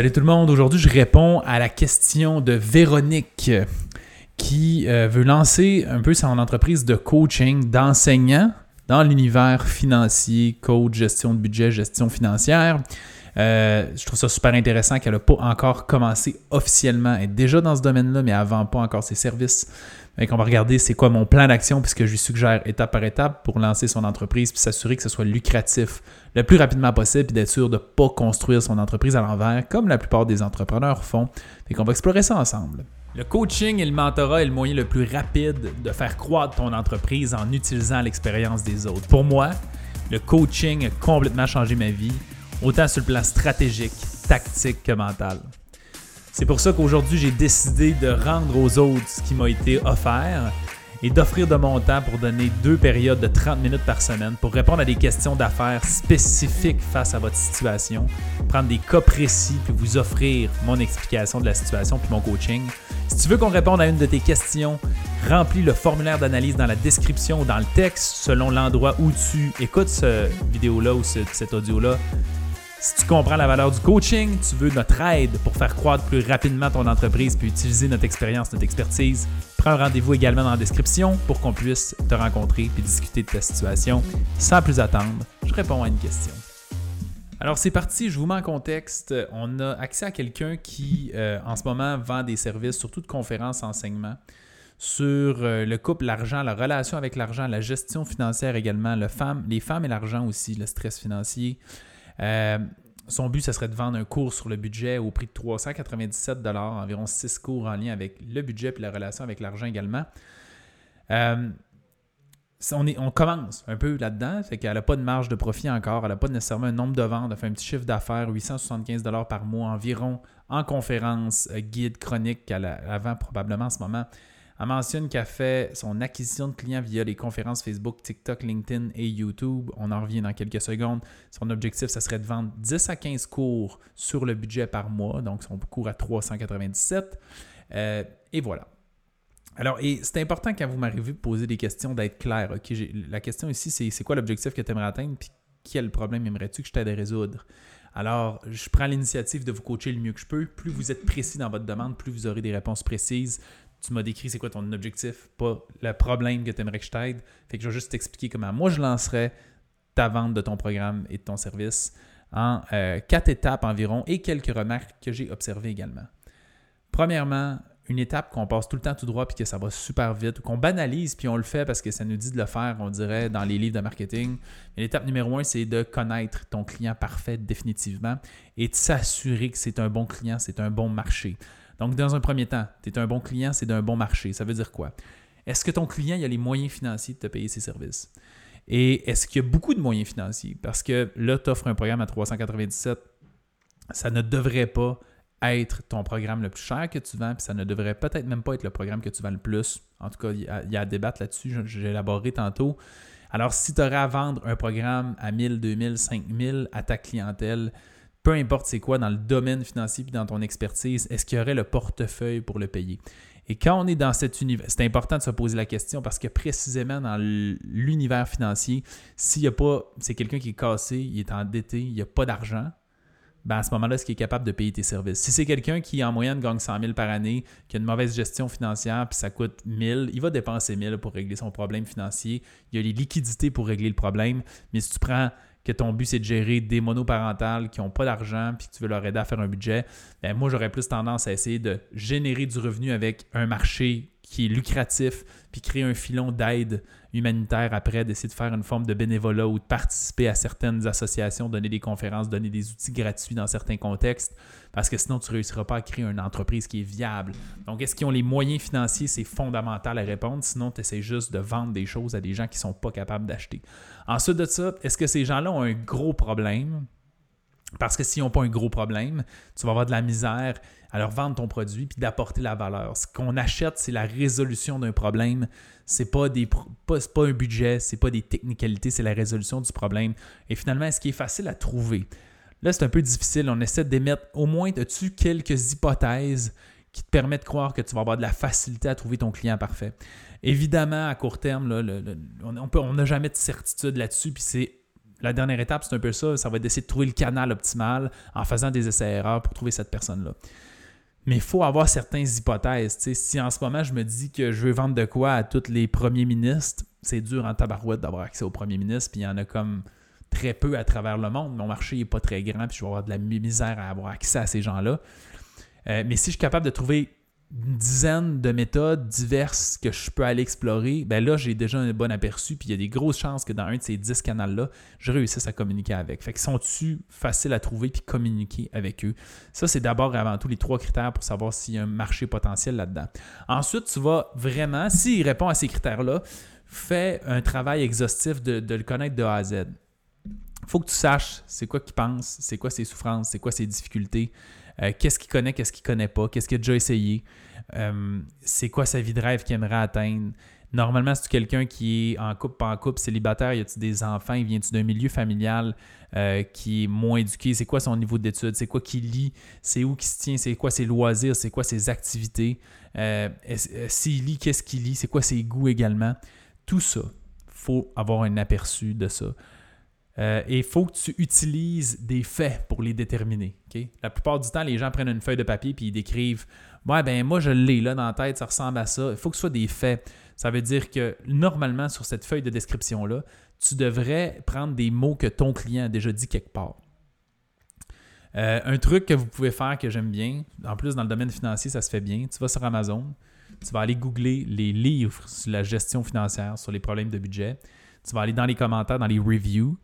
Salut tout le monde, aujourd'hui je réponds à la question de Véronique qui euh, veut lancer un peu son entreprise de coaching, d'enseignant dans l'univers financier, coach, gestion de budget, gestion financière. Euh, je trouve ça super intéressant qu'elle n'a pas encore commencé officiellement, elle est déjà dans ce domaine-là, mais elle ne vend pas encore ses services. Donc, on va regarder c'est quoi mon plan d'action, puisque je lui suggère étape par étape pour lancer son entreprise, puis s'assurer que ce soit lucratif le plus rapidement possible, puis d'être sûr de ne pas construire son entreprise à l'envers, comme la plupart des entrepreneurs font. Et qu'on va explorer ça ensemble. Le coaching et le mentorat est le moyen le plus rapide de faire croître ton entreprise en utilisant l'expérience des autres. Pour moi, le coaching a complètement changé ma vie, autant sur le plan stratégique, tactique que mental. C'est pour ça qu'aujourd'hui, j'ai décidé de rendre aux autres ce qui m'a été offert et d'offrir de mon temps pour donner deux périodes de 30 minutes par semaine pour répondre à des questions d'affaires spécifiques face à votre situation, prendre des cas précis puis vous offrir mon explication de la situation puis mon coaching. Si tu veux qu'on réponde à une de tes questions, remplis le formulaire d'analyse dans la description ou dans le texte selon l'endroit où tu écoutes cette vidéo-là ou cet audio-là. Si tu comprends la valeur du coaching, tu veux notre aide pour faire croître plus rapidement ton entreprise puis utiliser notre expérience, notre expertise, prends rendez-vous également dans la description pour qu'on puisse te rencontrer puis discuter de ta situation. Sans plus attendre, je réponds à une question. Alors c'est parti, je vous mets en contexte. On a accès à quelqu'un qui euh, en ce moment vend des services, surtout de conférences, enseignements, sur euh, le couple, l'argent, la relation avec l'argent, la gestion financière également, les femmes et l'argent aussi, le stress financier. Euh, son but, ce serait de vendre un cours sur le budget au prix de 397 environ 6 cours en lien avec le budget et la relation avec l'argent également. Euh, on, commence un peu là-dedans, fait qu'elle n'a pas de marge de profit encore, elle n'a pas nécessairement un nombre de ventes, elle fait un petit chiffre d'affaires, 875 par mois environ en conférence, euh, guide, chronique qu'elle a probablement en ce moment. Elle mentionne qu'elle fait son acquisition de clients via les conférences Facebook, TikTok, LinkedIn et YouTube. On en revient dans quelques secondes. Son objectif, ce serait de vendre 10 à 15 cours sur le budget par mois. Donc, son cours à 397. Euh, et voilà. Alors, et c'est important quand vous m'arrivez de poser des questions, d'être clair. la question ici, c'est c'est quoi l'objectif que tu aimerais atteindre, puis quel problème aimerais-tu que je t'aide à résoudre? Alors, je prends l'initiative de vous coacher le mieux que je peux. Plus vous êtes précis dans votre demande, plus vous aurez des réponses précises tu m'as décrit c'est quoi ton objectif, pas le problème que tu aimerais que je t'aide. Fait que je vais juste t'expliquer comment moi je lancerais ta vente de ton programme et de ton service en euh, quatre étapes environ et quelques remarques que j'ai observées également. Premièrement, une étape qu'on passe tout le temps tout droit puis que ça va super vite qu'on banalise puis on le fait parce que ça nous dit de le faire, on dirait dans les livres de marketing. L'étape numéro un, c'est de connaître ton client parfait définitivement et de s'assurer que c'est un bon client, c'est un bon marché. Donc, dans un premier temps, tu es un bon client, c'est d'un bon marché. Ça veut dire quoi? Est-ce que ton client a les moyens financiers de te payer ses services? Et est-ce qu'il y a beaucoup de moyens financiers? Parce que là, tu offres un programme à 397, ça ne devrait pas être ton programme le plus cher que tu vends, puis ça ne devrait peut-être même pas être le programme que tu vends le plus. En tout cas, il y a, à débattre là-dessus, j'ai élaboré tantôt. Alors, si tu aurais à vendre un programme à 1000, 2000, 5000 à ta clientèle, peu importe c'est quoi dans le domaine financier puis dans ton expertise, est-ce qu'il y aurait le portefeuille pour le payer? Et quand on est dans cet univers, c'est important de se poser la question parce que précisément dans l'univers financier, s'il n'y a pas, c'est quelqu'un qui est cassé, il est endetté, il n'y a pas d'argent, ben à ce moment-là, est-ce qu'il est capable de payer tes services? Si c'est quelqu'un qui, en moyenne, gagne 100 000 par année, qui a une mauvaise gestion financière, puis ça coûte 1000, il va dépenser 1000 pour régler son problème financier. Il y a les liquidités pour régler le problème. Mais si tu prends que ton but c'est de gérer des monoparentales qui n'ont pas d'argent puis que tu veux leur aider à faire un budget, ben moi j'aurais plus tendance à essayer de générer du revenu avec un marché qui est lucratif, puis créer un filon d'aide humanitaire après, d'essayer de faire une forme de bénévolat ou de participer à certaines associations, donner des conférences, donner des outils gratuits dans certains contextes, parce que sinon tu ne réussiras pas à créer une entreprise qui est viable. Donc, est-ce qu'ils ont les moyens financiers? C'est fondamental à répondre, sinon tu essaies juste de vendre des choses à des gens qui ne sont pas capables d'acheter. Ensuite de ça, est-ce que ces gens-là ont un gros problème? Parce que s'ils n'ont pas un gros problème, tu vas avoir de la misère à leur vendre ton produit puis d'apporter la valeur. Ce qu'on achète, c'est la résolution d'un problème. C'est pas pas un budget, c'est pas des technicalités, c'est la résolution du problème. Et finalement, ce qui est facile à trouver. Là, c'est un peu difficile. On essaie d'émettre au moins, as-tu quelques hypothèses qui te permettent de croire que tu vas avoir de la facilité à trouver ton client parfait? Évidemment, à court terme, on n'a jamais de certitude là-dessus, puis c'est la dernière étape, c'est un peu ça. Ça va être d'essayer de trouver le canal optimal en faisant des essais-erreurs pour trouver cette personne-là. Mais il faut avoir certaines hypothèses. si en ce moment, je me dis que je veux vendre de quoi à tous les premiers ministres, c'est dur en tabarouette d'avoir accès aux premiers ministres, puis il y en a comme très peu à travers le monde. Mon marché n'est pas très grand, puis je vais avoir de la misère à avoir accès à ces gens-là. Euh, mais si je suis capable de trouver une dizaine de méthodes diverses que je peux aller explorer, ben là, j'ai déjà un bon aperçu, puis il y a des grosses chances que dans un de ces dix canaux-là, je réussisse à communiquer avec. Fait que sont-tu faciles à trouver puis communiquer avec eux? Ça, c'est d'abord et avant tout les trois critères pour savoir s'il y a un marché potentiel là-dedans. Ensuite, tu vas vraiment, s'il répond à ces critères-là, fais un travail exhaustif de, de le connaître de A à Z faut que tu saches c'est quoi qu'il pense, c'est quoi ses souffrances, c'est quoi ses difficultés, euh, qu'est-ce qu'il connaît, qu'est-ce qu'il connaît pas, qu'est-ce qu'il a déjà essayé, euh, c'est quoi sa vie de rêve qu'il aimerait atteindre? Normalement, c'est quelqu'un qui est en couple, pas en couple, célibataire, y a-t-il des enfants, il vient-tu d'un milieu familial euh, qui est moins éduqué, c'est quoi son niveau d'études, c'est quoi qu'il lit, c'est où qu'il se tient, c'est quoi ses loisirs, c'est quoi ses activités, s'il lit, qu'est-ce qu'il lit, c'est quoi ses goûts également? Tout ça, faut avoir un aperçu de ça. Euh, et il faut que tu utilises des faits pour les déterminer. La plupart du temps, les gens prennent une feuille de papier et ils décrivent Ouais, ben moi je l'ai là dans la tête, ça ressemble à ça. Il faut que ce soit des faits. Ça veut dire que normalement, sur cette feuille de description-là, tu devrais prendre des mots que ton client a déjà dit quelque part. Euh, un truc que vous pouvez faire que j'aime bien, en plus dans le domaine financier, ça se fait bien. Tu vas sur Amazon, tu vas aller googler les livres sur la gestion financière, sur les problèmes de budget. Tu vas aller dans les commentaires, dans les reviews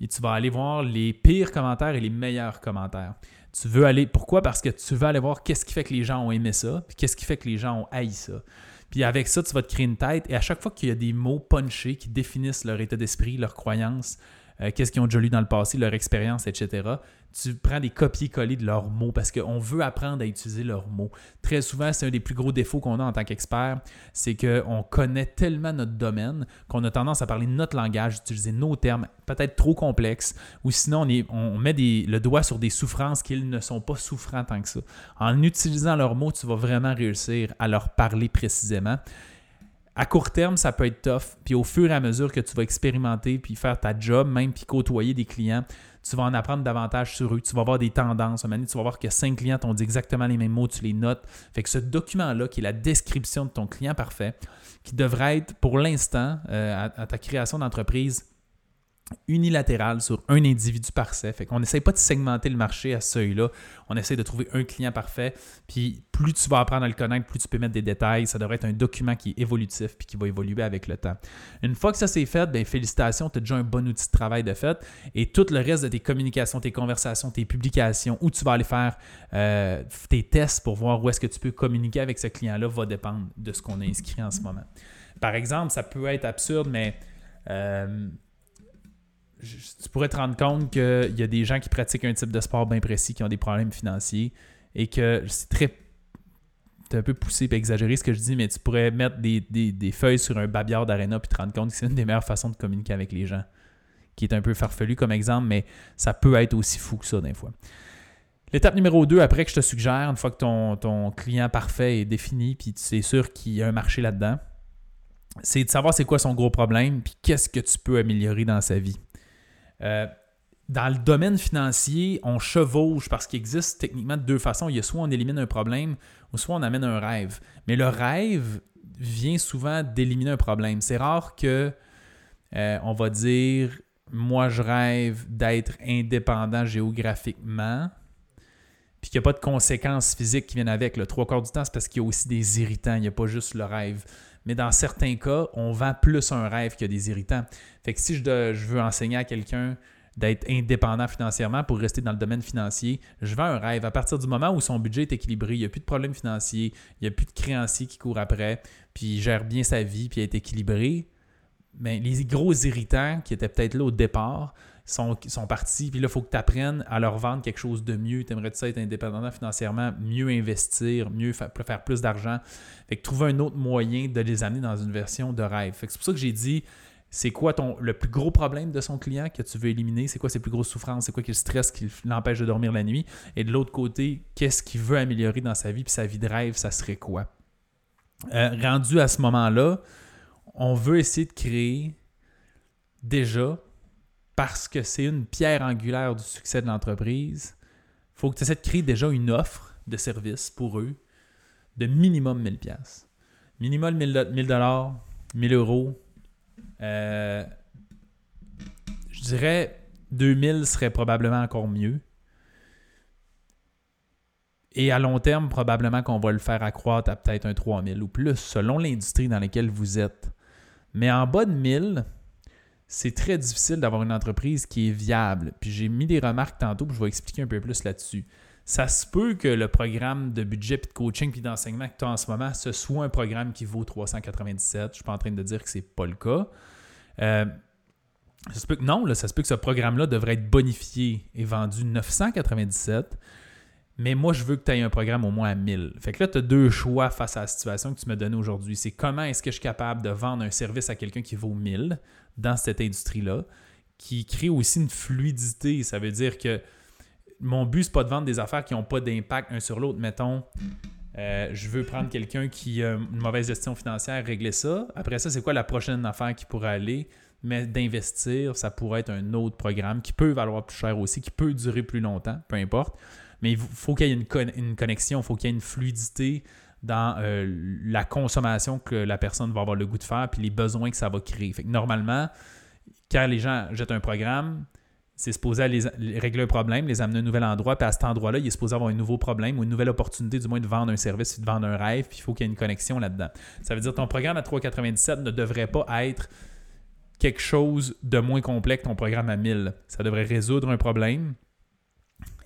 et tu vas aller voir les pires commentaires et les meilleurs commentaires. Tu veux aller, pourquoi? Parce que tu veux aller voir qu'est-ce qui fait que les gens ont aimé ça, puis qu'est-ce qui fait que les gens ont haï ça. Puis avec ça, tu vas te créer une tête et à chaque fois qu'il y a des mots punchés qui définissent leur état d'esprit, leurs croyances, euh, qu'est-ce qu'ils ont déjà lu dans le passé, leur expérience, etc. Tu prends des copier-coller de leurs mots parce qu'on veut apprendre à utiliser leurs mots. Très souvent, c'est un des plus gros défauts qu'on a en tant qu'expert, c'est qu'on connaît tellement notre domaine qu'on a tendance à parler notre langage, utiliser nos termes peut-être trop complexes, ou sinon on, met le doigt sur des souffrances qu'ils ne sont pas souffrants tant que ça. En utilisant leurs mots, tu vas vraiment réussir à leur parler précisément. À court terme, ça peut être tough. Puis au fur et à mesure que tu vas expérimenter, puis faire ta job, même puis côtoyer des clients, tu vas en apprendre davantage sur eux. Tu vas voir des tendances. Un moment tu vas voir que cinq clients t'ont dit exactement les mêmes mots, tu les notes. Fait que ce document-là, qui est la description de ton client parfait, qui devrait être pour l'instant, euh, à, ta création d'entreprise, unilatéral sur un individu parfait. Fait qu'on n'essaie pas de segmenter le marché à ce seuil-là. On essaie de trouver un client parfait. Puis plus tu vas apprendre à le connaître, plus tu peux mettre des détails. Ça devrait être un document qui est évolutif puis qui va évoluer avec le temps. Une fois que ça c'est fait, bien, félicitations, tu as déjà un bon outil de travail de fait. Et tout le reste de tes communications, tes conversations, tes publications, où tu vas aller faire euh, tes tests pour voir où est-ce que tu peux communiquer avec ce client-là va dépendre de ce qu'on a inscrit en ce moment. Par exemple, ça peut être absurde, mais... Euh, tu pourrais te rendre compte qu'il y a des gens qui pratiquent un type de sport bien précis, qui ont des problèmes financiers, et que c'est très. un peu poussé et exagéré ce que je dis, mais tu pourrais mettre des, feuilles sur un babillard d'arena puis te rendre compte que c'est une des meilleures façons de communiquer avec les gens. Qui est un peu farfelu comme exemple, mais ça peut être aussi fou que ça des fois. L'étape numéro 2, après que je te suggère, une fois que ton, ton client parfait est défini, puis tu es sûr qu'il y a un marché là-dedans, c'est de savoir c'est quoi son gros problème, puis qu'est-ce que tu peux améliorer dans sa vie. Euh, dans le domaine financier, on chevauche parce qu'il existe techniquement deux façons. Il y a soit on élimine un problème ou soit on amène un rêve. Mais le rêve vient souvent d'éliminer un problème. C'est rare que euh, on va dire moi je rêve d'être indépendant géographiquement puis qu'il n'y a pas de conséquences physiques qui viennent avec. Le trois quarts du temps, c'est parce qu'il y a aussi des irritants. Il n'y a pas juste le rêve. Mais dans certains cas, on vend plus un rêve que des irritants. Fait que si je, veux enseigner à quelqu'un d'être indépendant financièrement pour rester dans le domaine financier, je vends un rêve. À partir du moment où son budget est équilibré, il n'y a plus de problème financier, il n'y a plus de créanciers qui courent après, puis il gère bien sa vie, puis il est équilibré, mais les gros irritants qui étaient peut-être là au départ, sont, sont partis. Puis là, il faut que tu apprennes à leur vendre quelque chose de mieux. Tu aimerais ça être indépendant financièrement, mieux investir, mieux faire, plus d'argent? Fait que trouver un autre moyen de les amener dans une version de rêve. Fait que c'est pour ça que j'ai dit c'est quoi ton, le plus gros problème de son client que tu veux éliminer, c'est quoi ses plus grosses souffrances, c'est quoi qui le stress qui l'empêche de dormir la nuit, et de l'autre côté, qu'est-ce qu'il veut améliorer dans sa vie, puis sa vie de rêve, ça serait quoi? Euh, rendu à ce moment-là, on veut essayer de créer déjà parce que c'est une pierre angulaire du succès de l'entreprise, il faut que tu essaies de créer déjà une offre de service pour eux de minimum 1000 pièces. Minimum 1000 dollars, 1000 euros. Euh, je dirais 2000 serait probablement encore mieux. Et à long terme, probablement qu'on va le faire accroître à peut-être un 3000 ou plus, selon l'industrie dans laquelle vous êtes. Mais en bas de 1000, c'est très difficile d'avoir une entreprise qui est viable. Puis j'ai mis des remarques tantôt, puis je vais expliquer un peu plus là-dessus. Ça se peut que le programme de budget, puis de coaching, puis d'enseignement que tu as en ce moment, ce soit un programme qui vaut 397. Je ne suis pas en train de dire que ce n'est pas le cas. Euh, ça se peut que non, là, ça se peut que ce programme-là devrait être bonifié et vendu 997. Mais moi, je veux que tu aies un programme au moins à 1000. Fait que là, tu as deux choix face à la situation que tu m'as donnée aujourd'hui. C'est comment est-ce que je suis capable de vendre un service à quelqu'un qui vaut 1000 dans cette industrie-là, qui crée aussi une fluidité. Ça veut dire que mon but, c'est pas de vendre des affaires qui n'ont pas d'impact un sur l'autre. Mettons, euh, je veux prendre quelqu'un qui a une mauvaise gestion financière, régler ça. Après ça, c'est quoi la prochaine affaire qui pourrait aller? Mais d'investir, ça pourrait être un autre programme qui peut valoir plus cher aussi, qui peut durer plus longtemps, peu importe. Mais il faut qu'il y ait une, connexion, il faut qu'il y ait une fluidité dans euh, la consommation que la personne va avoir le goût de faire, puis les besoins que ça va créer. Fait que normalement, quand les gens jettent un programme, c'est supposé aller régler un problème, les amener à un nouvel endroit, puis à cet endroit-là, il est supposé avoir un nouveau problème ou une nouvelle opportunité, du moins de vendre un service, de vendre un rêve, puis il faut qu'il y ait une connexion là-dedans. Ça veut dire que ton programme à 3,97 ne devrait pas être quelque chose de moins complexe que ton programme à 1000. Ça devrait résoudre un problème,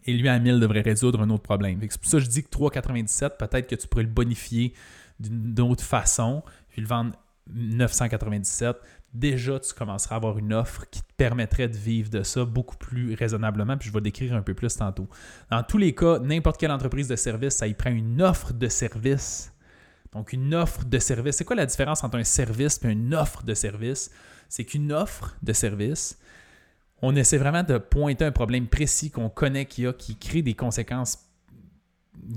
et lui à 1000 devrait résoudre un autre problème. C'est pour ça que je dis que 3,97, peut-être que tu pourrais le bonifier d'une autre façon, puis le vendre 997. Déjà, tu commenceras à avoir une offre qui te permettrait de vivre de ça beaucoup plus raisonnablement, puis je vais décrire un peu plus tantôt. Dans tous les cas, n'importe quelle entreprise de service, ça y prend une offre de service. Donc, une offre de service. C'est quoi la différence entre un service et une offre de service? C'est qu'une offre de service, on essaie vraiment de pointer un problème précis qu'on connaît qu'il y a, qui crée des conséquences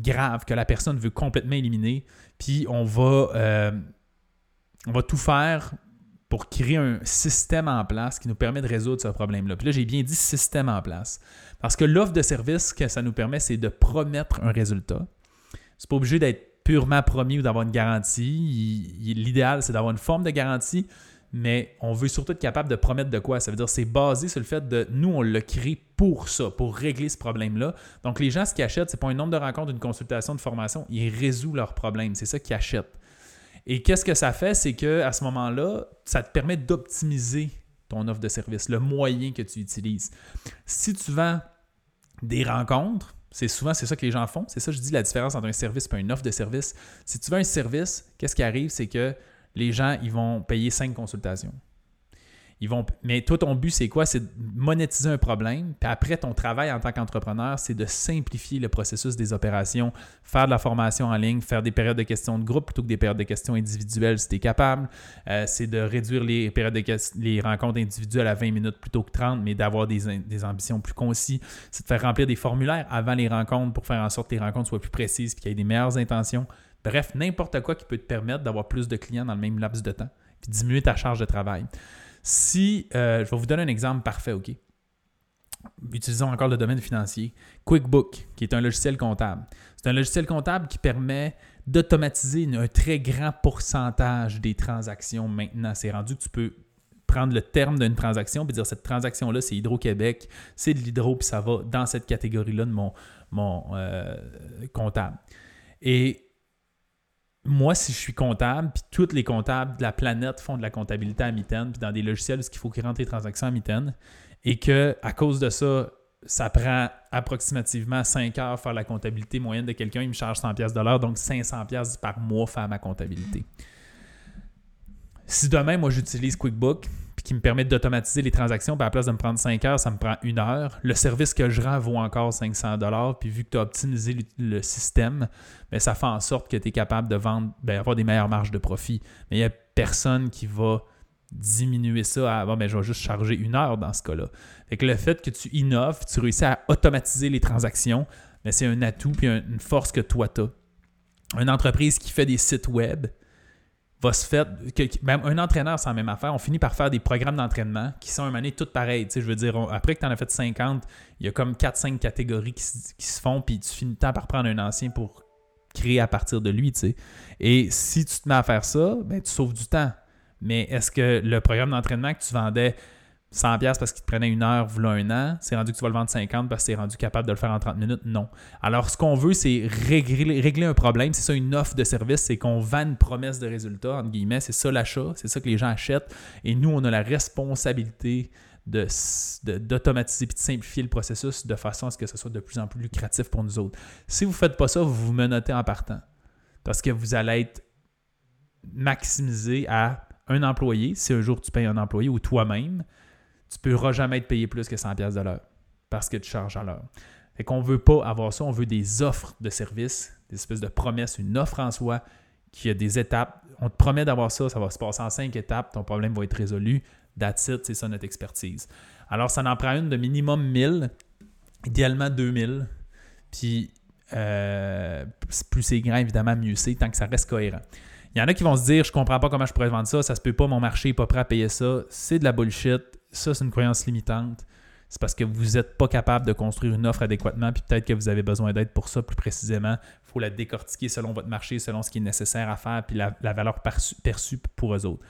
graves que la personne veut complètement éliminer. Puis on va, euh, on va tout faire pour créer un système en place qui nous permet de résoudre ce problème-là. Puis là, j'ai bien dit système en place. Parce que l'offre de service, que ça nous permet, c'est de promettre un résultat. C'est pas obligé d'être purement promis ou d'avoir une garantie. L'idéal, c'est d'avoir une forme de garantie, mais on veut surtout être capable de promettre de quoi. Ça veut dire c'est basé sur le fait de nous, on le crée pour ça, pour régler ce problème-là. Donc, les gens, ce qu'ils achètent, c'est pas un nombre de rencontres, une consultation, de formation, ils résolvent leurs problèmes. C'est ça qu'ils achètent. Et qu'est-ce que ça fait? C'est qu'à ce moment-là, ça te permet d'optimiser ton offre de service, le moyen que tu utilises. Si tu vends des rencontres, c'est souvent c'est ça que les gens font. C'est ça je dis la différence entre un service et une offre de service. Si tu vends un service, qu'est-ce qui arrive? C'est que les gens, ils vont payer cinq consultations. Ils vont, mais toi, ton but, c'est quoi? C'est de monétiser un problème. Puis après, ton travail en tant qu'entrepreneur, c'est de simplifier le processus des opérations, faire de la formation en ligne, faire des périodes de questions de groupe plutôt que des périodes de questions individuelles si tu es capable. Euh, c'est de réduire les périodes de les rencontres individuelles à 20 minutes plutôt que 30, mais d'avoir des, ambitions plus concis. C'est de faire remplir des formulaires avant les rencontres pour faire en sorte que tes rencontres soient plus précises et qu'il y ait des meilleures intentions. Bref, n'importe quoi qui peut te permettre d'avoir plus de clients dans le même laps de temps, puis diminuer ta charge de travail. Si, euh, je vais vous donner un exemple parfait, OK? Utilisons encore le domaine financier. QuickBook, qui est un logiciel comptable. C'est un logiciel comptable qui permet d'automatiser un très grand pourcentage des transactions maintenant. C'est rendu que tu peux prendre le terme d'une transaction et dire cette transaction-là, c'est Hydro-Québec, c'est de l'hydro, puis ça va dans cette catégorie-là de mon, mon euh, comptable. Et moi, si je suis comptable, puis tous les comptables de la planète font de la comptabilité à mitaine, puis dans des logiciels, ce qu'il faut qu'ils rentrent les transactions à mitaine, et que à cause de ça, ça prend approximativement 5 heures faire la comptabilité moyenne de quelqu'un, il me charge 100 pièces de l'heure, donc 500 pièces par mois faire ma comptabilité. Si demain, moi, j'utilise QuickBook, qui me permet d'automatiser les transactions. à la place de me prendre 5 heures, ça me prend une heure. Le service que je rends vaut encore 500 Puis vu que tu as optimisé le, système, bien, ça fait en sorte que tu es capable de vendre, bien, avoir des meilleures marges de profit. Mais il n'y a personne qui va diminuer ça à bon, ben, je vais juste charger une heure dans ce cas-là. Que le fait que tu innoves, tu réussis à automatiser les transactions, ben, c'est un atout puis une force que toi tu as. Une entreprise qui fait des sites web, va se faire. Ben, un entraîneur, c'est la même affaire. On finit par faire des programmes d'entraînement qui sont un donné toutes pareilles. je veux dire, après que tu en as fait 50, il y a comme 4-5 catégories qui, se font, puis tu finis temps par prendre un ancien pour créer à partir de lui. Et si tu te mets à faire ça, ben, tu sauves du temps. Mais est-ce que le programme d'entraînement que tu vendais 100$ parce qu'il te prenait une heure, voilà un an, c'est rendu que tu vas le vendre 50$ parce que tu es rendu capable de le faire en 30 minutes? Non. Alors, ce qu'on veut, c'est régler, un problème. C'est ça une offre de service, c'est qu'on vend une promesse de résultat, entre guillemets. C'est ça l'achat, c'est ça que les gens achètent. Et nous, on a la responsabilité d'automatiser et de simplifier le processus de façon à ce que ce soit de plus en plus lucratif pour nous autres. Si vous ne faites pas ça, vous vous menotez en partant. Parce que vous allez être maximisé à un employé. Si un jour tu payes un employé ou toi-même, tu ne pourras jamais être payé plus que 100$ de l'heure parce que tu charges à l'heure. Fait qu'on ne veut pas avoir ça, on veut des offres de services, des espèces de promesses, une offre en soi qui a des étapes. On te promet d'avoir ça, ça va se passer en cinq étapes, ton problème va être résolu. That's it, c'est ça notre expertise. Alors, ça en prend une de minimum 1000, idéalement 2000. Puis, euh, plus c'est grand, évidemment, mieux c'est, tant que ça reste cohérent. Il y en a qui vont se dire, je comprends pas comment je pourrais vendre ça, ça se peut pas, mon marché n'est pas prêt à payer ça. C'est de la bullshit ça, c'est une croyance limitante. C'est parce que vous n'êtes pas capable de construire une offre adéquatement, puis peut-être que vous avez besoin d'aide pour ça plus précisément. Il faut la décortiquer selon votre marché, selon ce qui est nécessaire à faire, puis la, valeur perçue, pour eux autres.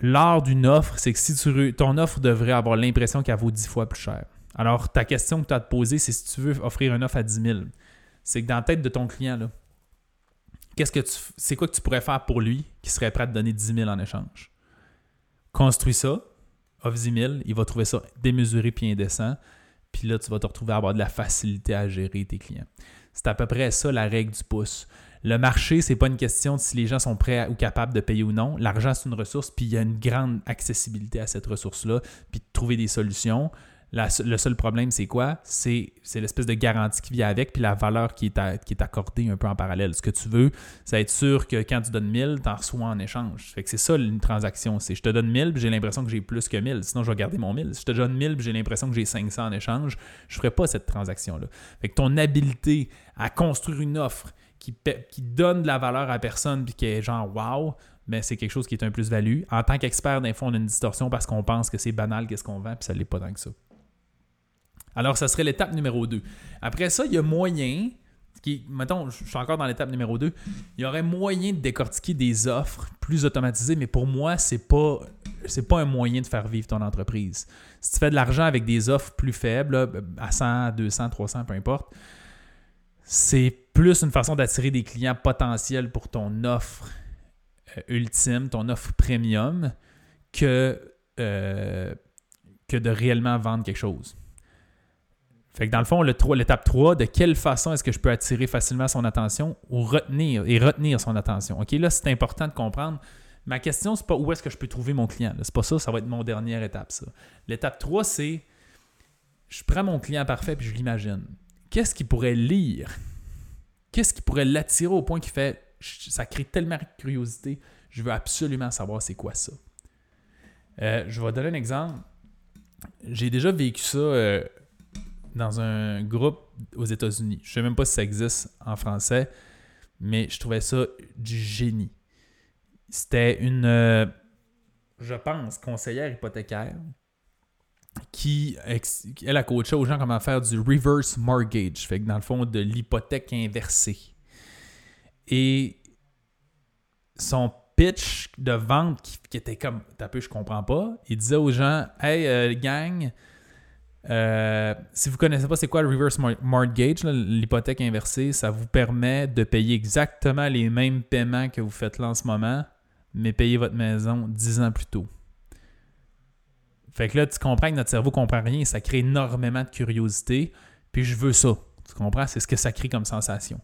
L'art d'une offre, c'est que si tu, ton offre devrait avoir l'impression qu'elle vaut 10 fois plus cher. Alors, ta question que tu as à te poser, c'est si tu veux offrir une offre à 10 000. C'est que dans la tête de ton client, là, qu'est-ce que c'est quoi que tu pourrais faire pour lui qui serait prêt à te donner 10 000 en échange? Construis ça, offre 10 000, il va trouver ça démesuré puis indécent. Puis là, tu vas te retrouver à avoir de la facilité à gérer tes clients. C'est à peu près ça la règle du pouce. Le marché, c'est pas une question de si les gens sont prêts ou capables de payer ou non. L'argent, c'est une ressource, puis il y a une grande accessibilité à cette ressource-là, puis de trouver des solutions le seul problème, c'est quoi? C'est l'espèce de garantie qui vient avec, puis la valeur qui est, qui est accordée un peu en parallèle. Ce que tu veux, c'est être sûr que quand tu donnes 1000, tu en reçois en échange. Fait que c'est ça une transaction. C'est je te donne 1000, puis j'ai l'impression que j'ai plus que 1000. Sinon, je vais garder mon 1000. Si je te donne 1000, puis j'ai l'impression que j'ai 500 en échange, je ne ferai pas cette transaction-là. Fait que ton habileté à construire une offre qui, qui donne de la valeur à personne, puis qui est genre wow, ben c'est quelque chose qui est un plus-value. En tant qu'expert d'info, on a une distorsion parce qu'on pense que c'est banal qu'est-ce qu'on vend, puis ça l'est pas tant que ça. Alors, ça serait l'étape numéro 2. Après ça, il y a moyen, qui, mettons, je suis encore dans l'étape numéro 2, il y aurait moyen de décortiquer des offres plus automatisées, mais pour moi, c'est pas c'est pas un moyen de faire vivre ton entreprise. Si tu fais de l'argent avec des offres plus faibles, à 100, 200, 300, peu importe, c'est plus une façon d'attirer des clients potentiels pour ton offre euh, ultime, ton offre premium, euh, que de réellement vendre quelque chose. Fait que dans le fond, l'étape 3, de quelle façon est-ce que je peux attirer facilement son attention ou retenir et retenir son attention? OK, là, c'est important de comprendre. Ma question, c'est pas où est-ce que je peux trouver mon client. C'est pas ça, ça va être mon dernière étape, ça. L'étape 3, c'est je prends mon client parfait puis je l'imagine. Qu'est-ce qu'il pourrait lire? Qu'est-ce qui pourrait l'attirer au point qu'il fait ça crée tellement de curiosité, je veux absolument savoir c'est quoi ça. Euh, je vais donner un exemple. J'ai déjà vécu ça. Euh, dans un groupe aux États-Unis. Je sais même pas si ça existe en français, mais je trouvais ça du génie. C'était une, euh, je pense, conseillère hypothécaire qui, elle a coaché aux gens comment faire du reverse mortgage, fait que dans le fond, de l'hypothèque inversée. Et son pitch de vente qui, était comme, t'as peu, je comprends pas, il disait aux gens, hey, euh, gang, euh, si vous ne connaissez pas c'est quoi le reverse mortgage, l'hypothèque inversée, ça vous permet de payer exactement les mêmes paiements que vous faites là en ce moment, mais payer votre maison 10 ans plus tôt. Fait que là, tu comprends que notre cerveau ne comprend rien, ça crée énormément de curiosité, puis je veux ça. Tu comprends? C'est ce que ça crée comme sensation.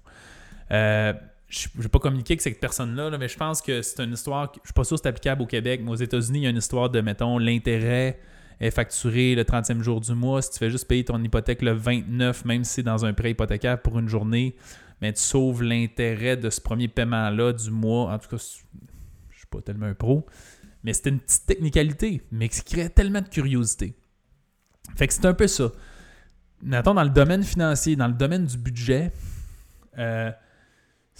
Euh, je ne vais pas communiquer avec cette personne-là, mais je pense que c'est une histoire, je ne suis pas sûr que c'est applicable au Québec, mais aux États-Unis, il y a une histoire de, mettons, l'intérêt est facturé le 30e jour du mois. Si tu fais juste payer ton hypothèque le 29, même si c'est dans un prêt hypothécaire pour une journée, mais tu sauves l'intérêt de ce premier paiement-là du mois. En tout cas, je suis pas tellement un pro, mais c'était une petite technicalité, mais qui crée tellement de curiosité. Fait que c'est un peu ça. Mettons, dans le domaine financier, dans le domaine du budget, euh,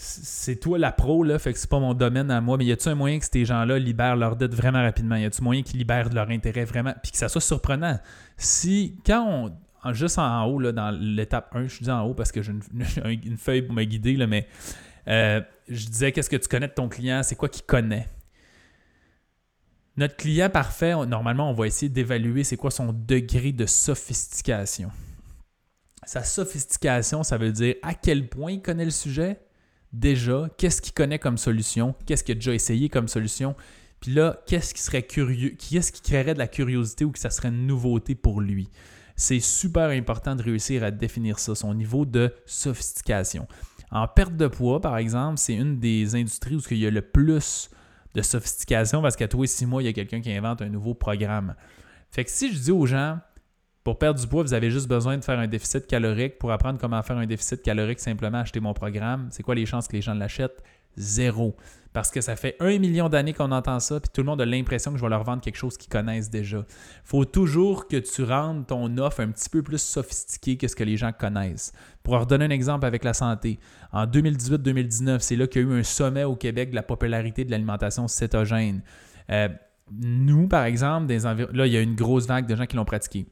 c'est toi la pro, là, fait que c'est pas mon domaine à moi, mais y a-tu un moyen que ces gens-là libèrent leur dette vraiment rapidement? Y a-tu moyen qu'ils libèrent leur intérêt vraiment? Puis que ça soit surprenant. Si, quand on, juste en haut, là, dans l'étape 1, je dis en haut parce que j'ai une, feuille pour me guider, là, mais euh, je disais qu'est-ce que tu connais de ton client, c'est quoi qu'il connaît? Notre client parfait, normalement, on va essayer d'évaluer c'est quoi son degré de sophistication. Sa sophistication, ça veut dire à quel point il connaît le sujet, déjà, qu'est-ce qu'il connaît comme solution, qu'est-ce qu'il a déjà essayé comme solution, puis là, qu'est-ce qui serait curieux, qu'est-ce qui créerait de la curiosité ou que ça serait une nouveauté pour lui? C'est super important de réussir à définir ça, son niveau de sophistication. En perte de poids, par exemple, c'est une des industries où il y a le plus de sophistication parce qu'à tous les six mois, il y a quelqu'un qui invente un nouveau programme. Fait que si je dis aux gens, pour perdre du poids, vous avez juste besoin de faire un déficit calorique. Pour apprendre comment faire un déficit calorique, simplement acheter mon programme. C'est quoi les chances que les gens l'achètent? Zéro. Parce que ça fait un million d'années qu'on entend ça, puis tout le monde a l'impression que je vais leur vendre quelque chose qu'ils connaissent déjà. faut toujours que tu rendes ton offre un petit peu plus sophistiquée que ce que les gens connaissent. Pour leur donner un exemple avec la santé, en 2018-2019, c'est là qu'il y a eu un sommet au Québec de la popularité de l'alimentation cétogène. Euh, nous, par exemple, là, il y a une grosse vague de gens qui l'ont pratiqué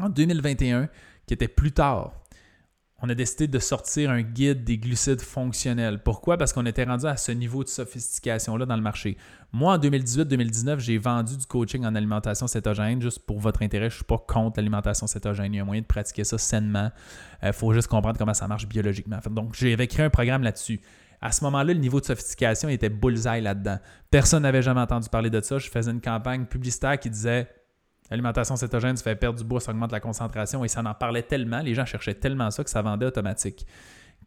en 2021, qui était plus tard, on a décidé de sortir un guide des glucides fonctionnels. Pourquoi? Parce qu'on était rendu à ce niveau de sophistication-là dans le marché. Moi, en 2018-2019, j'ai vendu du coaching en alimentation cétogène. Juste pour votre intérêt, je ne suis pas contre l'alimentation cétogène. Il y a moyen de pratiquer ça sainement. Il euh, faut juste comprendre comment ça marche biologiquement. Donc, j'avais créé un programme là-dessus. À ce moment-là, le niveau de sophistication était bullseye là-dedans. Personne n'avait jamais entendu parler de ça. Je faisais une campagne publicitaire qui disait L'alimentation cétogène, ça fait perdre du bois, ça augmente la concentration et ça en parlait tellement, les gens cherchaient tellement ça que ça vendait automatique.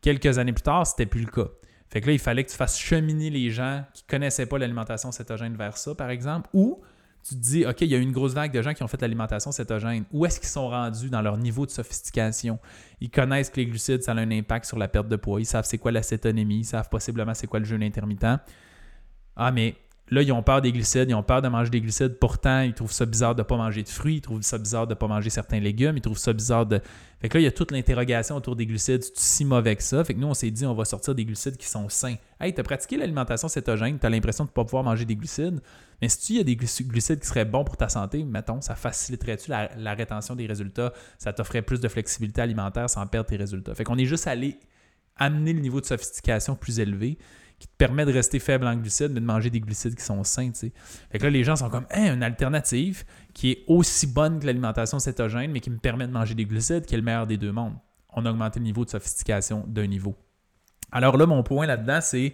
Quelques années plus tard, c'était plus le cas. Fait que là, il fallait que tu fasses cheminer les gens qui ne connaissaient pas l'alimentation cétogène vers ça, par exemple, ou tu te dis, OK, il y a une grosse vague de gens qui ont fait l'alimentation cétogène. Où est-ce qu'ils sont rendus dans leur niveau de sophistication? Ils connaissent que les glucides, ça a un impact sur la perte de poids. Ils savent c'est quoi l'acétonémie. Ils savent possiblement c'est quoi le jeûne intermittent. Ah, mais Là, ils ont peur des glucides, ils ont peur de manger des glucides. Pourtant, ils trouvent ça bizarre de ne pas manger de fruits, ils trouvent ça bizarre de ne pas manger certains légumes, ils trouvent ça bizarre de. Fait que là, il y a toute l'interrogation autour des glucides. C'est si mauvais que ça. Fait que nous, on s'est dit, on va sortir des glucides qui sont sains. Hey, tu as pratiqué l'alimentation cétogène, tu as l'impression de ne pas pouvoir manger des glucides. Mais si tu y des glucides qui seraient bons pour ta santé, mettons, ça faciliterait-tu la, la rétention des résultats? Ça t'offrait plus de flexibilité alimentaire sans perdre tes résultats. Fait qu'on est juste allé amener le niveau de sophistication plus élevé qui te permet de rester faible en glucides, mais de manger des glucides qui sont sains. Fait que là, les gens sont comme hein, une alternative qui est aussi bonne que l'alimentation cétogène, mais qui me permet de manger des glucides, qui est le meilleur des deux mondes. On a augmenté le niveau de sophistication d'un niveau. Alors là, mon point là-dedans, c'est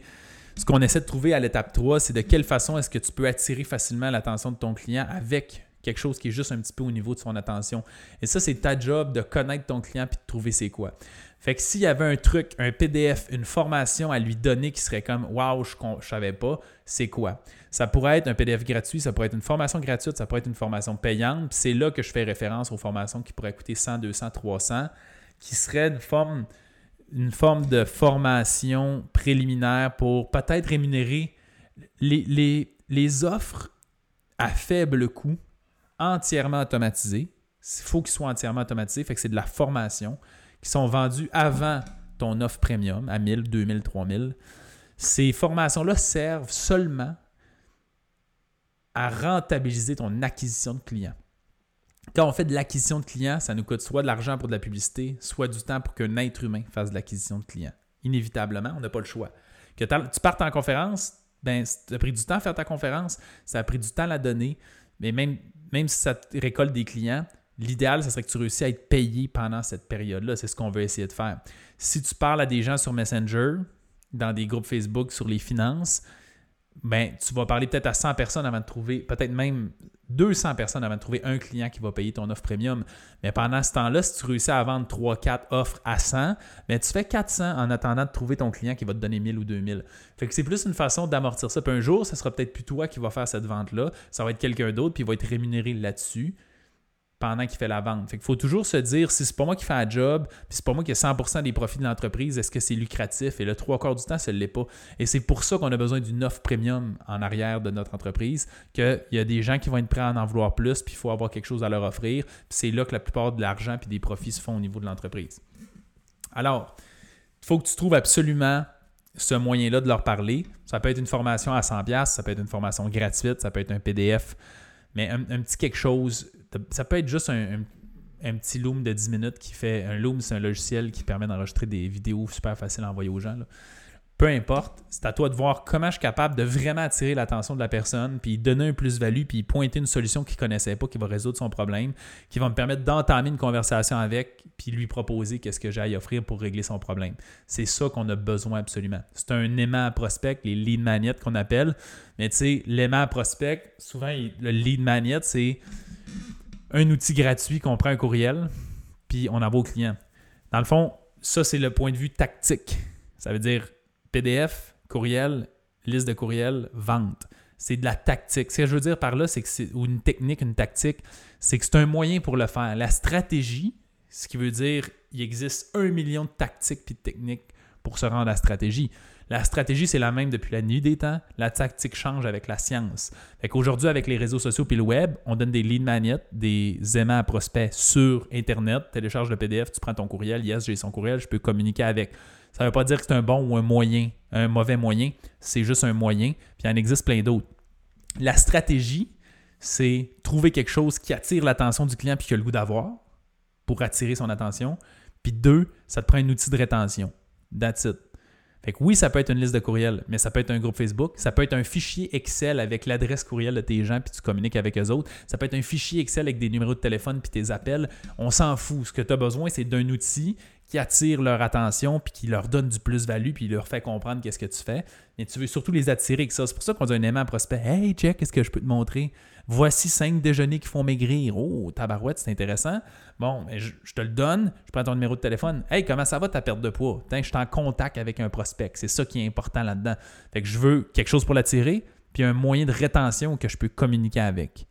ce qu'on essaie de trouver à l'étape 3, c'est de quelle façon est-ce que tu peux attirer facilement l'attention de ton client avec quelque chose qui est juste un petit peu au niveau de son attention. Et ça, c'est ta job de connaître ton client puis de trouver c'est quoi. Fait que s'il y avait un truc, un PDF, une formation à lui donner qui serait comme Waouh, je ne savais pas, c'est quoi? Ça pourrait être un PDF gratuit, ça pourrait être une formation gratuite, ça pourrait être une formation payante. C'est là que je fais référence aux formations qui pourraient coûter 100, 200, 300, qui serait une forme, une forme de formation préliminaire pour peut-être rémunérer les, les, les offres à faible coût, entièrement automatisées. Il faut qu'ils soient entièrement automatisés, fait que c'est de la formation qui sont vendus avant ton offre premium à 1000, 2000, 3000. Ces formations-là servent seulement à rentabiliser ton acquisition de clients. Quand on fait de l'acquisition de clients, ça nous coûte soit de l'argent pour de la publicité, soit du temps pour qu'un être humain fasse de l'acquisition de clients. Inévitablement, on n'a pas le choix. Que tu partes en conférence, ben, ça a pris du temps à faire ta conférence, ça a pris du temps à la donner, mais même, même si ça te récolte des clients, L'idéal, ce serait que tu réussisses à être payé pendant cette période-là. C'est ce qu'on veut essayer de faire. Si tu parles à des gens sur Messenger, dans des groupes Facebook sur les finances, ben, tu vas parler peut-être à 100 personnes avant de trouver, peut-être même 200 personnes avant de trouver un client qui va payer ton offre premium. Mais pendant ce temps-là, si tu réussis à vendre 3-4 offres à 100, ben, tu fais 400 en attendant de trouver ton client qui va te donner 1000 ou 2000. Fait que c'est plus une façon d'amortir ça. Puis un jour, ce sera peut-être plus toi qui va faire cette vente-là. Ça va être quelqu'un d'autre, puis il va être rémunéré là-dessus pendant qu'il fait la vente. Fait qu'il faut toujours se dire, si c'est pas moi qui fais un job, puis c'est pas moi qui ai 100% des profits de l'entreprise, est-ce que c'est lucratif? Et le trois quarts du temps, ce ne l'est pas. Et c'est pour ça qu'on a besoin d'une offre premium en arrière de notre entreprise, qu'il y a des gens qui vont être prêts à en vouloir plus, puis il faut avoir quelque chose à leur offrir. Puis c'est là que la plupart de l'argent puis des profits se font au niveau de l'entreprise. Alors, il faut que tu trouves absolument ce moyen-là de leur parler. Ça peut être une formation à 100$, ça peut être une formation gratuite, ça peut être un PDF, mais un, petit quelque chose. Ça peut être juste un, petit Loom de 10 minutes qui fait. Un Loom, c'est un logiciel qui permet d'enregistrer des vidéos super faciles à envoyer aux gens. Peu importe, c'est à toi de voir comment je suis capable de vraiment attirer l'attention de la personne, puis donner un plus-value, puis pointer une solution qu'il ne connaissait pas, qui va résoudre son problème, qui va me permettre d'entamer une conversation avec, puis lui proposer qu'est-ce que j'ai à offrir pour régler son problème. C'est ça qu'on a besoin absolument. C'est un aimant à prospect, les lead magnets qu'on appelle. Mais tu sais, l'aimant à prospect, souvent, le lead magnet, c'est un outil gratuit qu'on prend un courriel, puis on envoie au client. Dans le fond, ça, c'est le point de vue tactique. Ça veut dire PDF, courriel, liste de courriel, vente. C'est de la tactique. Ce que je veux dire par là, c'est que c'est ou une technique, une tactique, c'est que c'est un moyen pour le faire. La stratégie, ce qui veut dire il existe un million de tactiques et de techniques pour se rendre à la stratégie. La stratégie, c'est la même depuis la nuit des temps. La tactique change avec la science. Fait qu'aujourd'hui, avec les réseaux sociaux et le web, on donne des lead magnets, des aimants à prospects sur Internet. Télécharge le PDF, tu prends ton courriel. Yes, j'ai son courriel, je peux communiquer avec. Ça ne veut pas dire que c'est un bon ou un moyen, un mauvais moyen. C'est juste un moyen. Puis il en existe plein d'autres. La stratégie, c'est trouver quelque chose qui attire l'attention du client puis qu'il a le goût d'avoir pour attirer son attention. Puis deux, ça te prend un outil de rétention. That's it. Fait que oui, ça peut être une liste de courriels, mais ça peut être un groupe Facebook, ça peut être un fichier Excel avec l'adresse courriel de tes gens puis tu communiques avec eux autres, ça peut être un fichier Excel avec des numéros de téléphone puis tes appels. On s'en fout. Ce que tu as besoin, c'est d'un outil qui attire leur attention puis qui leur donne du plus-value puis leur fait comprendre qu'est-ce que tu fais. Mais tu veux surtout les attirer avec ça. C'est pour ça qu'on a un aimant prospect. Hey, check, qu'est-ce que je peux te montrer? Voici cinq déjeuners qui font maigrir. Oh, tabarouette, c'est intéressant. Bon, je, te le donne, je prends ton numéro de téléphone. Hey, comment ça va ta perte de poids? je suis en contact avec un prospect. C'est ça qui est important là-dedans. Fait que je veux quelque chose pour l'attirer, puis un moyen de rétention que je peux communiquer avec.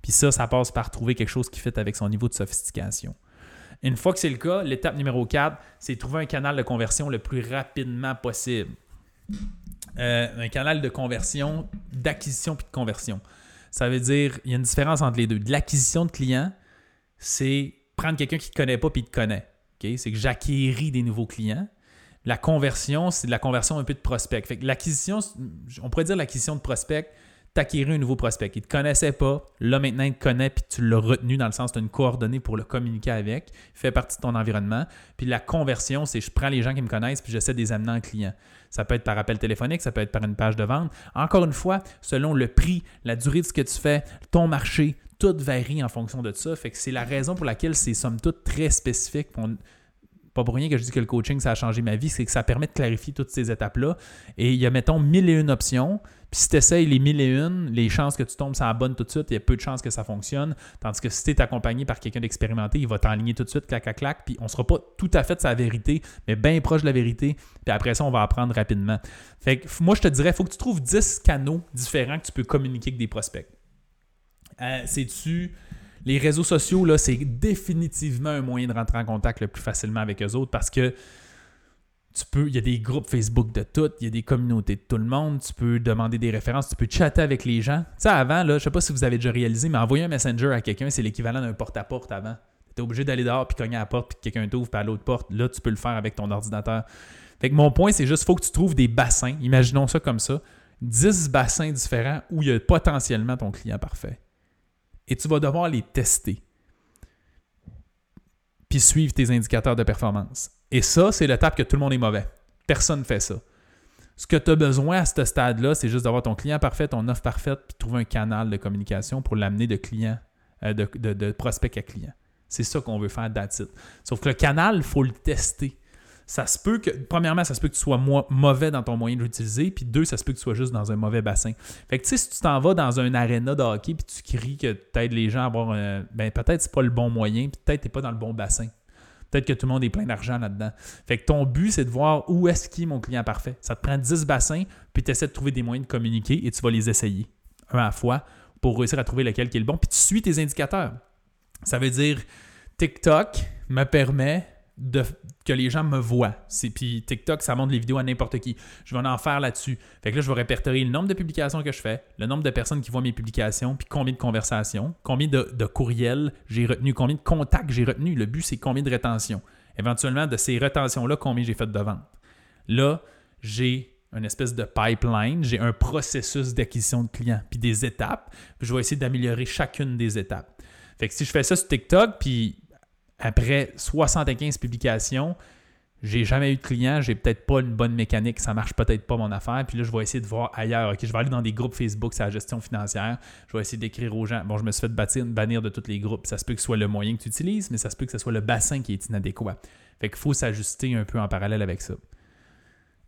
Puis ça, ça passe par trouver quelque chose qui fit avec son niveau de sophistication. Une fois que c'est le cas, l'étape numéro 4, c'est trouver un canal de conversion le plus rapidement possible. Euh, un canal de conversion, d'acquisition puis de conversion. Ça veut dire, il y a une différence entre les deux. De l'acquisition de clients, c'est prendre quelqu'un qui ne te connaît pas puis te connaît. C'est que j'acquéris des nouveaux clients. La conversion, c'est de la conversion un peu de prospect. Fait l'acquisition, on pourrait dire l'acquisition de prospect, t'acquérir un nouveau prospect. Il ne te connaissait pas, là maintenant il te connaît, puis tu l'as retenu dans le sens, tu as une coordonnée pour le communiquer avec, il fait partie de ton environnement. Puis la conversion, c'est je prends les gens qui me connaissent, puis j'essaie de les amener en client. Ça peut être par appel téléphonique, ça peut être par une page de vente. Encore une fois, selon le prix, la durée de ce que tu fais, ton marché, tout varie en fonction de ça. Fait que c'est la raison pour laquelle c'est somme toute très spécifique pas pour rien que je dis que le coaching, ça a changé ma vie, c'est que ça permet de clarifier toutes ces étapes-là. Et il y a, mettons, mille et une options. Puis si tu essayes les mille et une, les chances que tu tombes ça bonne tout de suite, il y a peu de chances que ça fonctionne. Tandis que si tu es accompagné par quelqu'un d'expérimenté, il va t'enligner tout de suite, clac, clac, clac. Puis on ne sera pas tout à fait de sa vérité, mais bien proche de la vérité. Puis après ça, on va apprendre rapidement. Fait que moi, je te dirais, il faut que tu trouves 10 canaux différents que tu peux communiquer avec des prospects. Euh, C'est-tu les réseaux sociaux, là, c'est définitivement un moyen de rentrer en contact le plus facilement avec eux autres parce que tu peux, il y a des groupes Facebook de tout, il y a des communautés de tout le monde, tu peux demander des références, tu peux chatter avec les gens. Tu sais, avant, là, je sais pas si vous avez déjà réalisé, mais envoyer un messenger à quelqu'un, c'est l'équivalent d'un porte-à-porte avant. Tu obligé d'aller dehors puis cogner à la porte puis quelqu'un t'ouvre puis à l'autre porte. Là, tu peux le faire avec ton ordinateur. Fait mon point, c'est juste, faut que tu trouves des bassins. Imaginons ça comme ça. 10 bassins différents où il y a potentiellement ton client parfait et tu vas devoir les tester. Puis suivre tes indicateurs de performance. Et ça, c'est l'étape que tout le monde est mauvais. Personne ne fait ça. Ce que tu as besoin à ce stade-là, c'est juste d'avoir ton client parfait, ton offre parfaite, puis trouver un canal de communication pour l'amener de client, euh, de, de, prospect à client. C'est ça qu'on veut faire that's Sauf que le canal, il faut le tester ça se peut que, premièrement, ça se peut que tu sois mauvais dans ton moyen de l'utiliser, puis deux, ça se peut que tu sois juste dans un mauvais bassin. Fait que tu sais, si tu t'en vas dans un aréna de hockey, puis tu cries que tu aides les gens à avoir un. Ben, peut-être c'est pas le bon moyen, puis peut-être tu n'es pas dans le bon bassin. Peut-être que tout le monde est plein d'argent là-dedans. Fait que ton but, c'est de voir où est-ce qui est mon client parfait. Ça te prend 10 bassins, puis tu essaies de trouver des moyens de communiquer et tu vas les essayer, un à fois, pour réussir à trouver lequel qui est le bon. Puis tu suis tes indicateurs. Ça veut dire TikTok me permet que les gens me voient. Puis TikTok, ça montre les vidéos à n'importe qui. Je vais en faire là-dessus. Fait que là, je vais répertorier le nombre de publications que je fais, le nombre de personnes qui voient mes publications, puis combien de conversations, combien de, courriels j'ai retenu, combien de contacts j'ai retenu. Le but, c'est combien de rétention. Éventuellement, de ces rétentions-là, combien j'ai fait de ventes. Là, j'ai une espèce de pipeline, j'ai un processus d'acquisition de clients, puis des étapes, puis je vais essayer d'améliorer chacune des étapes. Fait que si je fais ça sur TikTok, puis après 75 publications, j'ai jamais eu de clients, j'ai peut-être pas une bonne mécanique, ça marche peut-être pas mon affaire. Puis là, je vais essayer de voir ailleurs. Ok, je vais aller dans des groupes Facebook sur la gestion financière. Je vais essayer d'écrire aux gens. Bon, je me suis fait bâtir, bannir de tous les groupes. Ça se peut que ce soit le moyen que tu utilises, mais ça se peut que ce soit le bassin qui est inadéquat. Fait qu'il faut s'ajuster un peu en parallèle avec ça.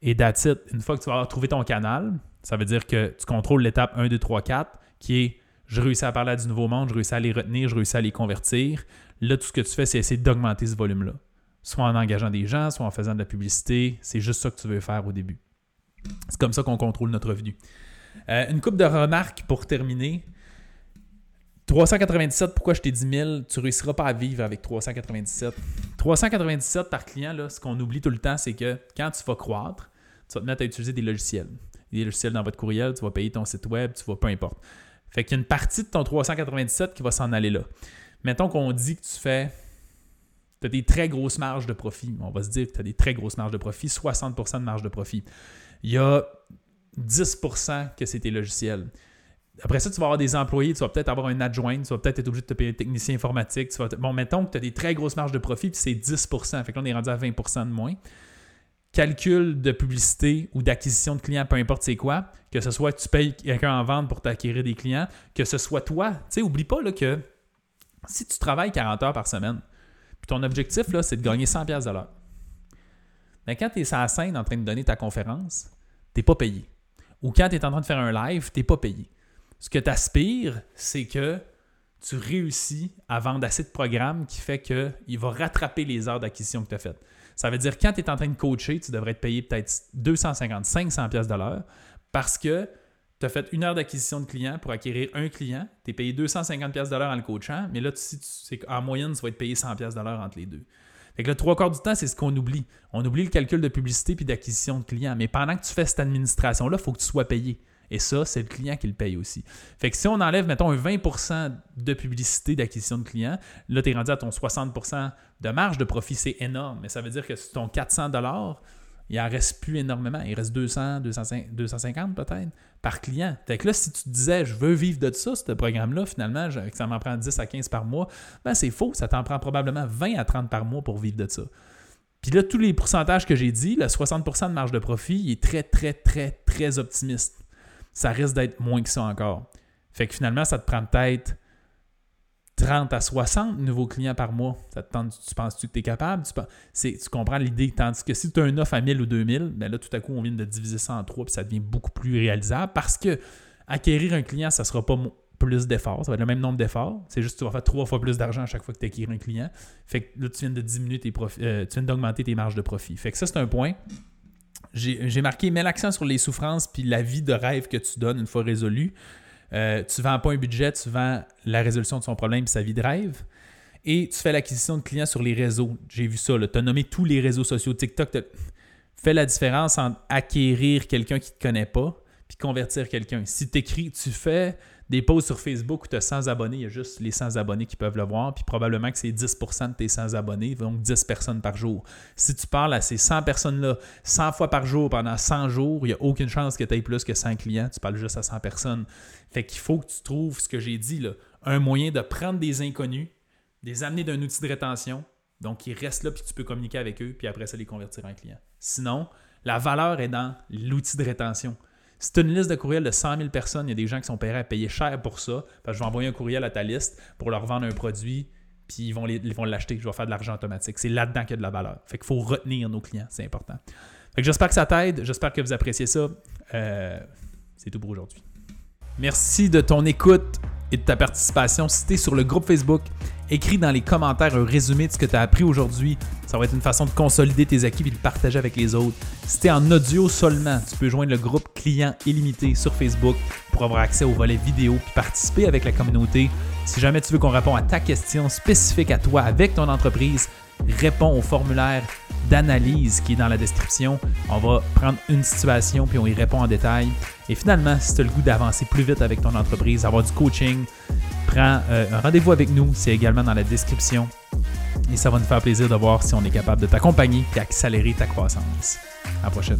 Et that's it. Une fois que tu vas avoir trouvé ton canal, ça veut dire que tu contrôles l'étape 1, 2, 3, 4, qui est je réussis à parler à du nouveau monde, je réussis à les retenir, je réussis à les convertir. Là, tout ce que tu fais, c'est essayer d'augmenter ce volume-là soit en engageant des gens, soit en faisant de la publicité. C'est juste ça que tu veux faire au début. C'est comme ça qu'on contrôle notre revenu. Euh, une coupe de remarques pour terminer. 397, pourquoi je t'ai dit 000? Tu ne réussiras pas à vivre avec 397. 397 par client, là, ce qu'on oublie tout le temps, c'est que quand tu vas croître, tu vas te mettre à utiliser des logiciels. Des logiciels dans votre courriel, tu vas payer ton site web, tu vas, peu importe. Fait qu'il y a une partie de ton 397 qui va s'en aller là. Mettons qu'on dit que tu fais tu as des très grosses marges de profit. On va se dire que tu as des très grosses marges de profit, 60% de marge de profit. Il y a 10% que c'est tes logiciels. Après ça, tu vas avoir des employés, tu vas peut-être avoir un adjoint, tu vas peut-être être obligé de te payer un technicien informatique. Bon, mettons que tu as des très grosses marges de profit, puis c'est 10% Fait que là, on est rendu à 20% de moins. Calcul de publicité ou d'acquisition de clients, peu importe c'est quoi, que ce soit tu payes quelqu'un en vente pour t'acquérir des clients, que ce soit toi. Tu sais, oublie pas là, que si tu travailles 40 heures par semaine, puis ton objectif, là, c'est de gagner 100$ de l'heure. Mais quand tu es sur la scène en train de donner ta conférence, tu n'es pas payé. Ou quand tu es en train de faire un live, tu n'es pas payé. Ce que tu aspires, c'est que tu réussis à vendre assez de programmes qui fait qu'il va rattraper les heures d'acquisition que tu as faites. Ça veut dire que quand tu es en train de coacher, tu devrais te payer peut-être 250, 500 pièces de parce que tu as fait une heure d'acquisition de client pour acquérir un client, tu es payé 250$ de l'heure en le coachant, mais là, tu, sais qu'en moyenne, tu vas être payé 100$ de l'heure entre les deux. Fait que le trois quarts du temps, c'est ce qu'on oublie. On oublie le calcul de publicité puis d'acquisition de clients. Mais pendant que tu fais cette administration-là, il faut que tu sois payé. Et ça, c'est le client qui le paye aussi. Fait que si on enlève, mettons, un 20% de publicité d'acquisition de clients, là, tu es rendu à ton 60% de marge de profit. C'est énorme. Mais ça veut dire que sur ton 400 il en reste plus énormément. Il reste 200, 250 peut-être par client. Fait que là, si tu disais, je veux vivre de ça, ce programme-là, finalement, que ça m'en prend 10 à 15 par mois, ben c'est faux. Ça t'en prend probablement 20 à 30 par mois pour vivre de ça. Puis là, tous les pourcentages que j'ai dit, le 60% de marge de profit, il est très, très, très, très optimiste. Ça risque d'être moins que ça encore. Fait que finalement, ça te prend peut-être 30 à 60 nouveaux clients par mois. Ça te tu penses-tu que tu es capable? Tu, comprends l'idée. Tandis que si tu as un offre à 1000 ou 2000, ben là, tout à coup, on vient de diviser ça en trois puis ça devient beaucoup plus réalisable parce que acquérir un client, ça ne sera pas plus d'efforts. Ça va être le même nombre d'efforts. C'est juste que tu vas faire trois fois plus d'argent à chaque fois que tu acquiers un client. Fait que là, tu viens de diminuer tes euh, tu viens d'augmenter tes marges de profit. Fait que ça, c'est un point. J'ai marqué, mets l'accent sur les souffrances puis la vie de rêve que tu donnes une fois résolue. Euh, tu ne vends pas un budget, tu vends la résolution de son problème sa vie de rêve. Et tu fais l'acquisition de clients sur les réseaux. J'ai vu ça. Tu as nommé tous les réseaux sociaux. TikTok fais la différence entre acquérir quelqu'un qui ne te connaît pas puis convertir quelqu'un. Si écris, tu fais des posts sur Facebook où tu as 100 abonnés, il y a juste les 100 abonnés qui peuvent le voir, puis probablement que c'est 10% de tes 100 abonnés, donc 10 personnes par jour. Si tu parles à ces 100 personnes-là 100 fois par jour pendant 100 jours, il n'y a aucune chance que tu aies plus que 100 clients, tu parles juste à 100 personnes. Fait qu'il faut que tu trouves ce que j'ai dit, un moyen de prendre des inconnus, les amener d'un outil de rétention, donc ils restent là, puis tu peux communiquer avec eux, puis après ça, les convertir en clients. Sinon, la valeur est dans l'outil de rétention. As une liste de courriels de 100 000 personnes, il y a des gens qui sont prêts à payer cher pour ça. Que je vais envoyer un courriel à ta liste pour leur vendre un produit, puis ils vont, vont l'acheter. Je vais faire de l'argent automatique. C'est là-dedans qu'il y a de la valeur. Fait qu'il faut retenir nos clients, c'est important. Fait que j'espère que ça t'aide. J'espère que vous appréciez ça. Euh, c'est tout pour aujourd'hui. Merci de ton écoute et de ta participation. Si tu es sur le groupe Facebook, écris dans les commentaires un résumé de ce que tu as appris aujourd'hui. Ça va être une façon de consolider tes acquis et de le partager avec les autres. Si tu es en audio seulement, tu peux joindre le groupe client illimité sur Facebook pour avoir accès au volet vidéo puis participer avec la communauté. Si jamais tu veux qu'on réponde à ta question spécifique à toi avec ton entreprise, réponds au formulaire d'analyse qui est dans la description. On va prendre une situation puis on y répond en détail. Et finalement, si tu as le goût d'avancer plus vite avec ton entreprise, avoir du coaching, prends euh, un rendez-vous avec nous. C'est également dans la description. Et ça va nous faire plaisir de voir si on est capable de t'accompagner et accélérer ta croissance. À la prochaine.